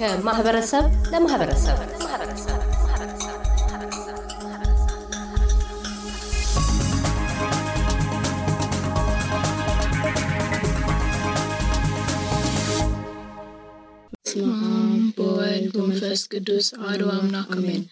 ከማህበረሰብ ለማህበረሰብ ወመንፈስ ቅዱስ አሐዱ አምላክ አሜን።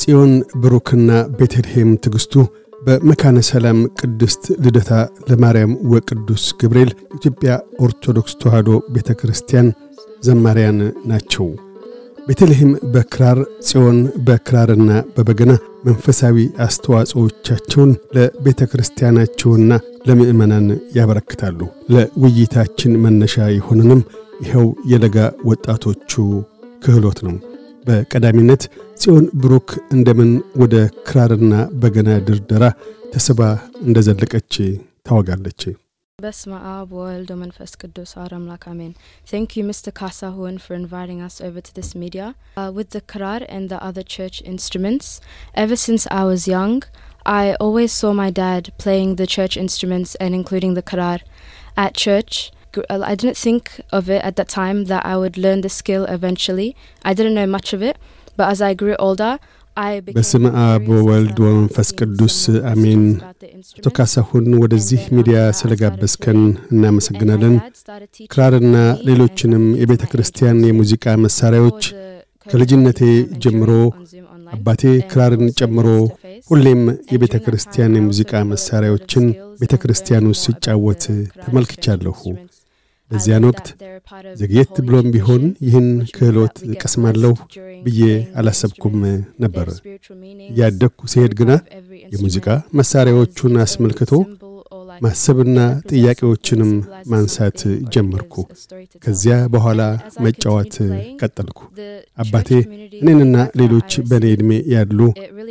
ጽዮን ብሩክና ቤተልሔም ትግስቱ በመካነ ሰላም ቅድስት ልደታ ለማርያም ወቅዱስ ገብርኤል ኢትዮጵያ ኦርቶዶክስ ተዋሕዶ ቤተ ክርስቲያን ዘማሪያን ናቸው። ቤተልሔም በክራር ጽዮን በክራርና በበገና መንፈሳዊ አስተዋጽኦቻቸውን ለቤተ ክርስቲያናቸውና ለምእመናን ያበረክታሉ። ለውይይታችን መነሻ የሆነንም ይኸው የለጋ ወጣቶቹ ክህሎት ነው። በቀዳሚነት ጽዮን ብሩክ እንደምን ወደ ክራርና በገና ድርደራ ተስባ እንደዘለቀች ታወጋለች። በስመ አብ ወወልድ ወመንፈስ ቅዱስ አሐዱ አምላክ አሜን። Thank you, Mr. Kasahun, for inviting us over to this media. Uh, with the karar and the other church instruments, ever since I was young, I always saw my dad playing the church instruments and including the karar at church. I didn't think of it at that time that I would learn the skill eventually. I didn't know much of it, but as I grew older, በስመ አብ about ወመንፈስ ቅዱስ አሜን። አቶ. ካሳሁን ወደዚህ ሚዲያ ስለጋበዝከን እናመሰግናለን። ክራርና ሌሎችንም የቤተ ክርስቲያን የሙዚቃ መሳሪያዎች ከልጅነቴ ጀምሮ አባቴ ክራርን ጨምሮ ሁሌም የቤተ ክርስቲያን የሙዚቃ መሳሪያዎችን ቤተ ክርስቲያን ውስጥ ሲጫወት ተመልክቻለሁ። በዚያን ወቅት ዘግየት ብሎም ቢሆን ይህን ክህሎት ቀስማለሁ ብዬ አላሰብኩም ነበር። እያደግኩ ሲሄድ ግና የሙዚቃ መሳሪያዎቹን አስመልክቶ ማሰብና ጥያቄዎችንም ማንሳት ጀመርኩ። ከዚያ በኋላ መጫወት ቀጠልኩ። አባቴ እኔንና ሌሎች በእኔ ዕድሜ ያሉ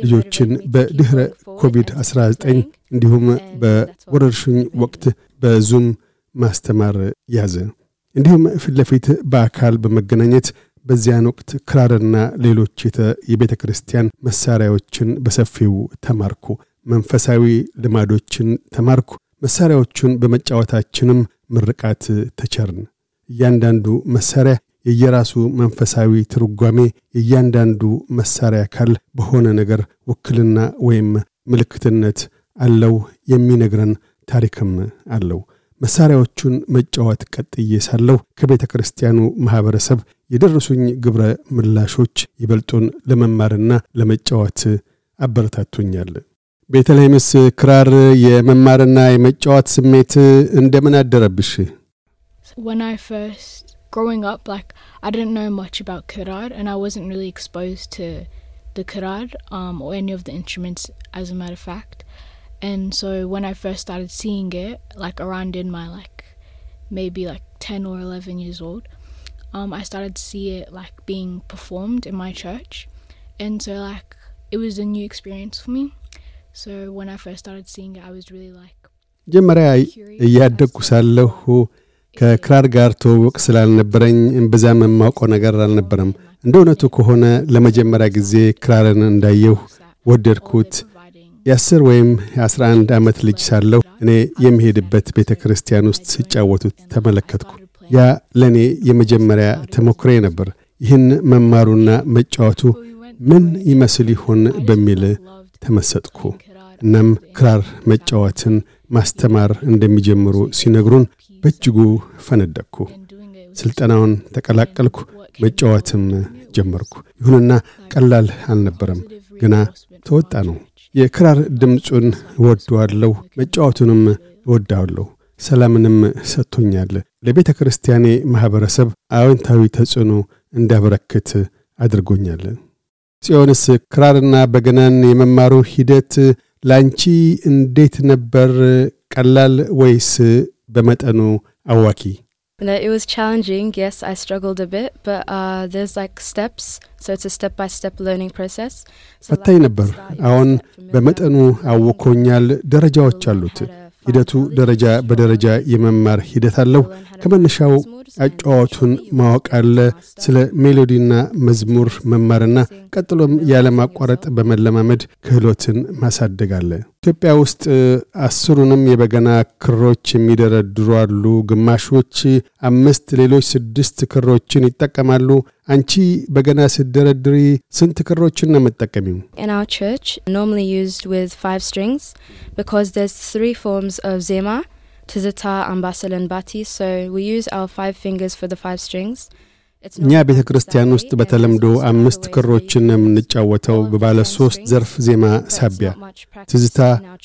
ልጆችን በድኅረ ኮቪድ-19 እንዲሁም በወረርሽኝ ወቅት በዙም ማስተማር ያዘ። እንዲሁም ፊት ለፊት በአካል በመገናኘት በዚያን ወቅት ክራርና ሌሎች የቤተ ክርስቲያን መሳሪያዎችን በሰፊው ተማርኩ። መንፈሳዊ ልማዶችን ተማርኩ። መሳሪያዎቹን በመጫወታችንም ምርቃት ተቸርን። እያንዳንዱ መሳሪያ የየራሱ መንፈሳዊ ትርጓሜ፣ የእያንዳንዱ መሳሪያ አካል በሆነ ነገር ውክልና ወይም ምልክትነት አለው የሚነግረን ታሪክም አለው። መሳሪያዎቹን መጫወት ቀጥዬ ሳለሁ ከቤተ ክርስቲያኑ ማኅበረሰብ የደረሱኝ ግብረ ምላሾች ይበልጡን ለመማርና ለመጫወት አበረታቶኛል። ቤተልሔምስ ክራር የመማርና የመጫወት ስሜት እንደምን አደረብሽ? When I first growing up, like I didn't know much about kirar, and I wasn't really exposed to the kirar um, or any of the instruments, as a matter of fact. And so when I first started seeing it, like around in my like maybe like ten or eleven years old, um, I started to see it like being performed in my church, and so like it was a new experience for me. So when I first started seeing it, I was really like መጀመሪያ curious. እያደግኩ as to ሳለሁ ከክራር ጋር ትውውቅ ስላልነበረኝ እምብዛም የማውቀው ነገር አልነበረም። እንደ እውነቱ ከሆነ ለመጀመሪያ ጊዜ ክራርን እንዳየሁ ወደድኩት። የአስር ወይም የአስራ አንድ ዓመት ልጅ ሳለሁ እኔ የሚሄድበት ቤተ ክርስቲያን ውስጥ ሲጫወቱት ተመለከትኩ። ያ ለእኔ የመጀመሪያ ተሞክሬ ነበር። ይህን መማሩና መጫወቱ ምን ይመስል ይሆን በሚል ተመሰጥኩ። እናም ክራር መጫወትን ማስተማር እንደሚጀምሩ ሲነግሩን በእጅጉ ፈነደቅኩ። ስልጠናውን ተቀላቀልኩ፣ መጫወትም ጀመርኩ። ይሁንና ቀላል አልነበረም፣ ግና ተወጣ ነው። የክራር ድምፁን እወደዋለሁ፣ መጫወቱንም እወዳዋለሁ። ሰላምንም ሰጥቶኛል። ለቤተ ክርስቲያኔ ማኅበረሰብ አዎንታዊ ተጽዕኖ እንዳበረክት አድርጎኛል። ጽዮንስ ክራርና በገናን የመማሩ ሂደት ላንቺ እንዴት ነበር? ቀላል ወይስ በመጠኑ አዋኪ? It was challenging. Yes, I struggled a bit, but uh, there's like steps, so it's a step-by-step learning process. ፈታኝ ነበር። አሁን በመጠኑ አውኮኛል። ደረጃዎች አሉት። ሂደቱ ደረጃ በደረጃ የመማር ሂደት አለው። ከመነሻው አጫዋቱን ማወቅ አለ። ስለ ሜሎዲና መዝሙር መማርና ቀጥሎም ያለማቋረጥ በመለማመድ ክህሎትን ማሳደግ አለ። ኢትዮጵያ ውስጥ አስሩንም የበገና ክሮች የሚደረድሩ አሉ። ግማሾች አምስት፣ ሌሎች ስድስት ክሮችን ይጠቀማሉ። አንቺ በገና ስትደረድሪ ስንት ክሮችን ነው የምትጠቀሚው? In our church, normally used with five strings of zema, tizita, ambasal, and bati. So we use our five fingers for the five strings. It's እኛ ቤተ ክርስቲያን ውስጥ በተለምዶ አምስት ክሮችን የምንጫወተው በባለ ሶስት ዘርፍ ዜማ ሳቢያ ትዝታ፣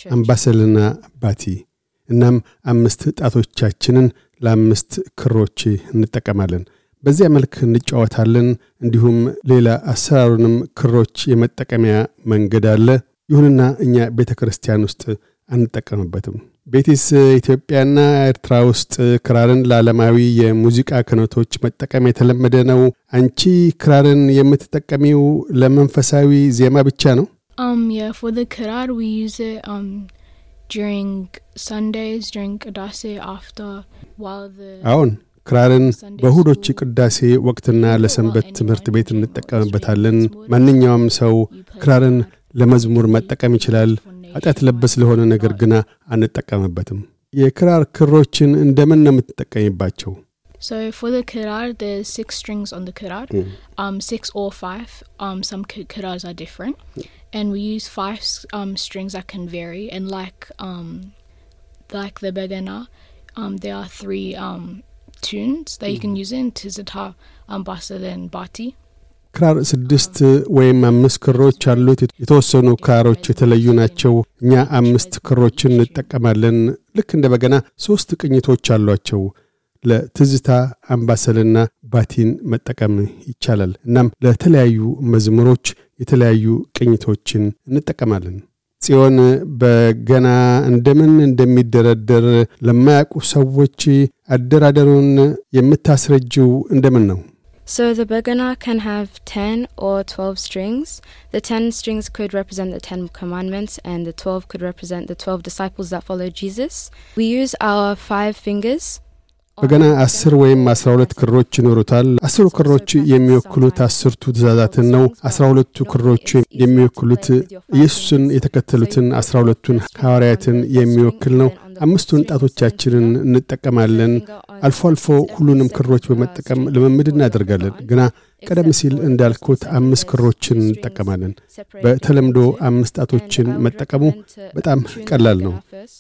አምባሰልና ባቲ። እናም አምስት ጣቶቻችንን ለአምስት ክሮች እንጠቀማለን። በዚያ መልክ እንጫወታለን። እንዲሁም ሌላ አስሩንም ክሮች የመጠቀሚያ መንገድ አለ። ይሁንና እኛ ቤተ ክርስቲያን ውስጥ አንጠቀምበትም። ቤቲስ ኢትዮጵያና ኤርትራ ውስጥ ክራርን ለዓለማዊ የሙዚቃ ክህነቶች መጠቀም የተለመደ ነው። አንቺ ክራርን የምትጠቀሚው ለመንፈሳዊ ዜማ ብቻ ነው? Um, yeah, for the krar, we use it um during Sundays, during Kadase, after, while the. አዎን ክራርን በእሁዶች ቅዳሴ ወቅትና ለሰንበት ትምህርት ቤት እንጠቀምበታለን። ማንኛውም ሰው ክራርን ለመዝሙር መጠቀም ይችላል። ኃጢአት ለበስ ለሆነ ነገር ግና አንጠቀምበትም። የክራር ክሮችን እንደምን ነው የምትጠቀሚባቸው? So for the kirar, there's six strings on the kirar, um, six or five. Um, some ki- kirars are different, and we use five s- um strings that can vary. And like um, like the begana, um, there are three um tunes that you can use in tizita, um, basel, and bati. ክራር ስድስት ወይም አምስት ክሮች አሉት። የተወሰኑ ክራሮች የተለዩ ናቸው። እኛ አምስት ክሮችን እንጠቀማለን። ልክ እንደ በገና ሶስት ቅኝቶች አሏቸው። ለትዝታ አምባሰልና ባቲን መጠቀም ይቻላል። እናም ለተለያዩ መዝሙሮች የተለያዩ ቅኝቶችን እንጠቀማለን። ጽዮን በገና እንደምን እንደሚደረደር ለማያውቁ ሰዎች አደራደሩን የምታስረጅው እንደምን ነው? So the bagana can have 10 or 12 strings. The 10 strings could represent the 10 commandments and the 12 could represent the 12 disciples that followed Jesus. We use our five fingers. on በገና the አስር bagana ወይም and አስራ ሁለት the ክሮች ይኖሩታል። አስሩ ክሮች የሚወክሉት አስርቱ ትእዛዛትን ነው። አስራ ሁለቱ ክሮች የሚወክሉት ኢየሱስን የተከተሉትን አስራ ሁለቱን ሐዋርያትን የሚወክል ነው። አምስቱን ጣቶቻችንን እንጠቀማለን። አልፎ አልፎ ሁሉንም ክሮች በመጠቀም ልምምድ እናደርጋለን። ግና ቀደም ሲል እንዳልኩት አምስት ክሮችን እንጠቀማለን። በተለምዶ አምስት ጣቶችን መጠቀሙ በጣም ቀላል ነው።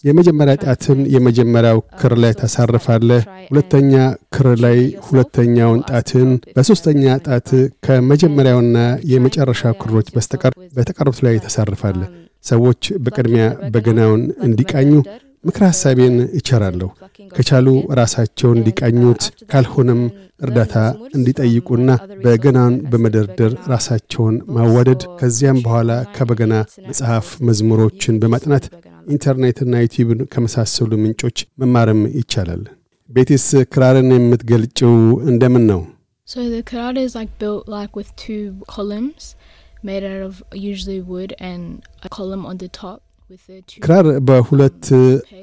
የመጀመሪያ ጣትን የመጀመሪያው ክር ላይ ታሳርፋለህ። ሁለተኛ ክር ላይ ሁለተኛውን ጣትን፣ በሦስተኛ ጣት ከመጀመሪያውና የመጨረሻው ክሮች በስተቀር በተቀሩት ላይ ታሳርፋለህ። ሰዎች በቅድሚያ በገናውን እንዲቃኙ ምክረ ሐሳቤን እቸራለሁ። ከቻሉ ራሳቸው እንዲቃኙት፣ ካልሆነም እርዳታ እንዲጠይቁና በገናን በመደርደር ራሳቸውን ማዋደድ፣ ከዚያም በኋላ ከበገና መጽሐፍ መዝሙሮችን በማጥናት ኢንተርኔትና ዩቲዩብን ከመሳሰሉ ምንጮች መማርም ይቻላል። ቤቲስ ክራርን የምትገልጭው እንደምን ነው? So ክራር በሁለት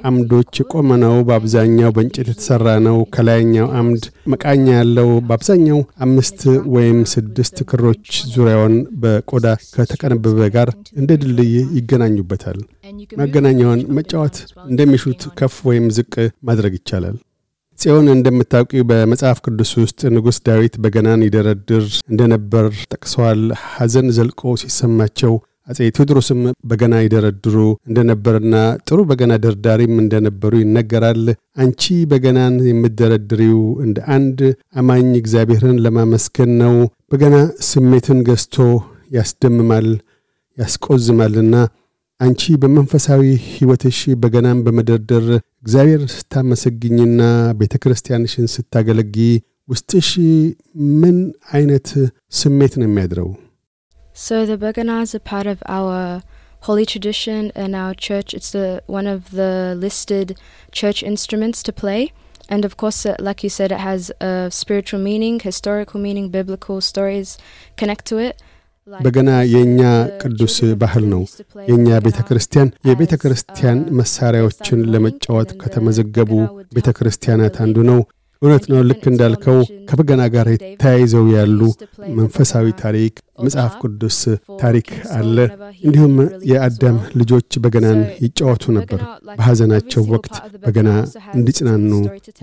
አምዶች የቆመ ነው። በአብዛኛው በእንጨት የተሠራ ነው። ከላይኛው አምድ መቃኛ ያለው በአብዛኛው አምስት ወይም ስድስት ክሮች ዙሪያውን በቆዳ ከተቀነበበ ጋር እንደ ድልድይ ይገናኙበታል። መገናኛውን መጫወት. እንደሚሹት ከፍ ወይም ዝቅ ማድረግ ይቻላል። ጽዮን እንደምታውቂው በመጽሐፍ ቅዱስ ውስጥ ንጉሥ ዳዊት በገናን ይደረድር እንደነበር ጠቅሰዋል። ሐዘን ዘልቆ ሲሰማቸው አጼ ቴዎድሮስም በገና ይደረድሩ እንደነበርና ጥሩ በገና ደርዳሪም እንደነበሩ ይነገራል። አንቺ በገናን የምትደረድሪው እንደ አንድ አማኝ እግዚአብሔርን ለማመስገን ነው። በገና ስሜትን ገዝቶ ያስደምማል፣ ያስቆዝማልና አንቺ በመንፈሳዊ ሕይወትሽ በገናን በመደርደር እግዚአብሔር ስታመሰግኝና ቤተ ክርስቲያንሽን ስታገለጊ ውስጥሽ ምን አይነት ስሜት ነው የሚያድረው? So the bagana is a part of our holy tradition in our church. It's the one of the listed church instruments to play. And of course, uh, like you said, it has a spiritual meaning, historical meaning, biblical stories connect to it. Like በገና also የእኛ the ቅዱስ children of ባህል Israel ነው። used to play የእኛ bagana ቤተ ክርስቲያን የቤተ as, ክርስቲያን uh, መሳሪያዎችን their ለመጫወት sign of ከተመዘገቡ mourning, and then the ቤተ bagana would ክርስቲያናት help አንዱ the ነው። እውነት ነው። ልክ እንዳልከው ከበገና ጋር ተያይዘው ያሉ መንፈሳዊ ታሪክ መጽሐፍ ቅዱስ ታሪክ አለ። እንዲሁም የአዳም ልጆች በገናን ይጫወቱ ነበር። በሐዘናቸው ወቅት በገና እንዲጽናኑ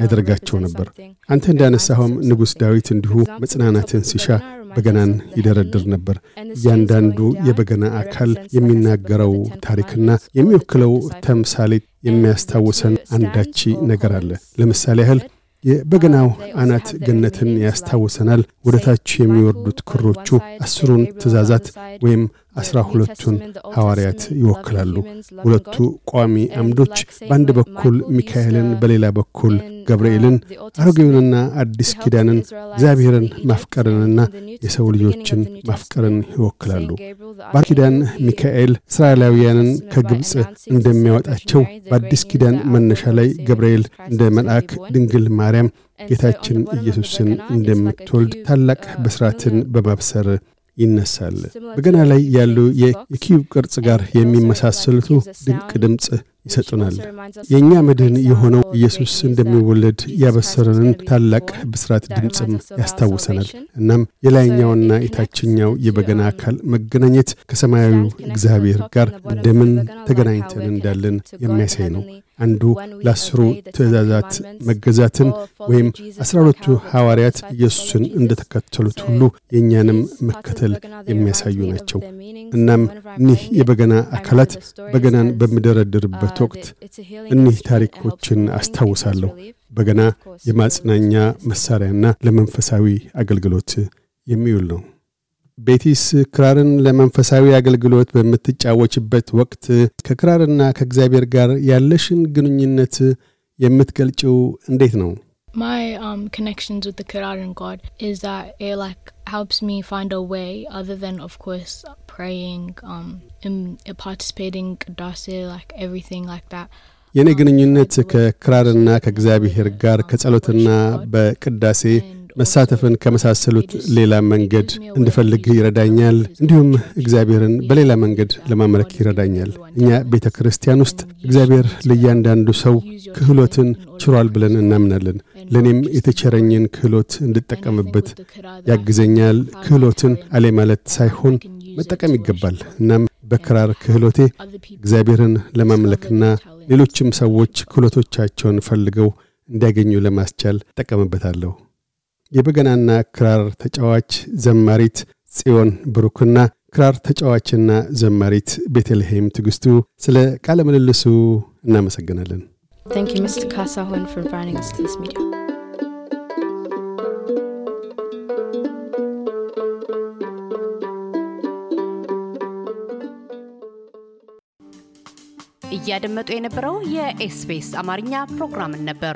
ያደርጋቸው ነበር። አንተ እንዳነሳኸውም ንጉሥ ዳዊት እንዲሁ መጽናናትን ሲሻ በገናን ይደረድር ነበር። እያንዳንዱ የበገና አካል የሚናገረው ታሪክና የሚወክለው ተምሳሌት የሚያስታውሰን አንዳች ነገር አለ። ለምሳሌ ያህል የበገናው አናት ገነትን ያስታውሰናል። ወደ ታች የሚወርዱት ክሮቹ አስሩን ትእዛዛት ወይም አስራ ሁለቱን ሐዋርያት ይወክላሉ። ሁለቱ ቋሚ አምዶች በአንድ በኩል ሚካኤልን፣ በሌላ በኩል ገብርኤልን፣ አሮጌውንና አዲስ ኪዳንን፣ እግዚአብሔርን ማፍቀርንና የሰው ልጆችን ማፍቀርን ይወክላሉ። በአዲስ ኪዳን ሚካኤል እስራኤላውያንን ከግብፅ እንደሚያወጣቸው፣ በአዲስ ኪዳን መነሻ ላይ ገብርኤል እንደ መልአክ ድንግል ማርያም ጌታችን ኢየሱስን እንደምትወልድ ታላቅ ብስራትን በማብሰር ይነሳል። በገና ላይ ያሉ የኪዩብ ቅርጽ ጋር የሚመሳሰሉቱ ድንቅ ድምፅ ይሰጡናል። የእኛ መድህን የሆነው ኢየሱስ እንደሚወለድ ያበሰረንን ታላቅ ብስራት ድምፅም ያስታውሰናል። እናም የላይኛውና የታችኛው የበገና አካል መገናኘት ከሰማያዊው እግዚአብሔር ጋር እንደምን ተገናኝተን እንዳለን የሚያሳይ ነው። አንዱ ለአስሩ ትእዛዛት መገዛትን ወይም አስራ ሁለቱ ሐዋርያት ኢየሱስን እንደተከተሉት ሁሉ የእኛንም መከተል የሚያሳዩ ናቸው። እናም እኒህ የበገና አካላት በገናን በምደረድርበት ወቅት እኒህ ታሪኮችን አስታውሳለሁ። በገና የማጽናኛ መሳሪያና ለመንፈሳዊ አገልግሎት የሚውል ነው። ቤቲስ ክራርን ለመንፈሳዊ አገልግሎት በምትጫወችበት ወቅት ከክራርና ከእግዚአብሔር ጋር ያለሽን ግንኙነት የምትገልጭው እንዴት ነው? My um, connections with the Quran and God is that it like helps me find a way other than, of course, praying, um, in participating, qadase, like everything like that. የእኔ ግንኙነት ከክራርና ከእግዚአብሔር ጋር ከጸሎትና በቅዳሴ መሳተፍን ከመሳሰሉት ሌላ መንገድ እንድፈልግ ይረዳኛል። እንዲሁም እግዚአብሔርን በሌላ መንገድ ለማምለክ ይረዳኛል። እኛ ቤተ ክርስቲያን ውስጥ እግዚአብሔር ለእያንዳንዱ ሰው ክህሎትን ችሯል ብለን እናምናለን። ለእኔም የተቸረኝን ክህሎት እንድጠቀምበት ያግዘኛል። ክህሎትን አሌ ማለት ሳይሆን መጠቀም ይገባል። እናም በክራር ክህሎቴ እግዚአብሔርን ለማምለክና ሌሎችም ሰዎች ክህሎቶቻቸውን ፈልገው እንዲያገኙ ለማስቻል እጠቀምበታለሁ። የበገናና ክራር ተጫዋች ዘማሪት ጽዮን ብሩክና ክራር ተጫዋችና ዘማሪት ቤተልሔም ትግስቱ ስለ ቃለ ምልልሱ እናመሰግናለን። Thank you, Mr. Kasahun, for inviting us to this meeting. እያደመጡ የነበረው የኤስቢኤስ አማርኛ ፕሮግራምን ነበር።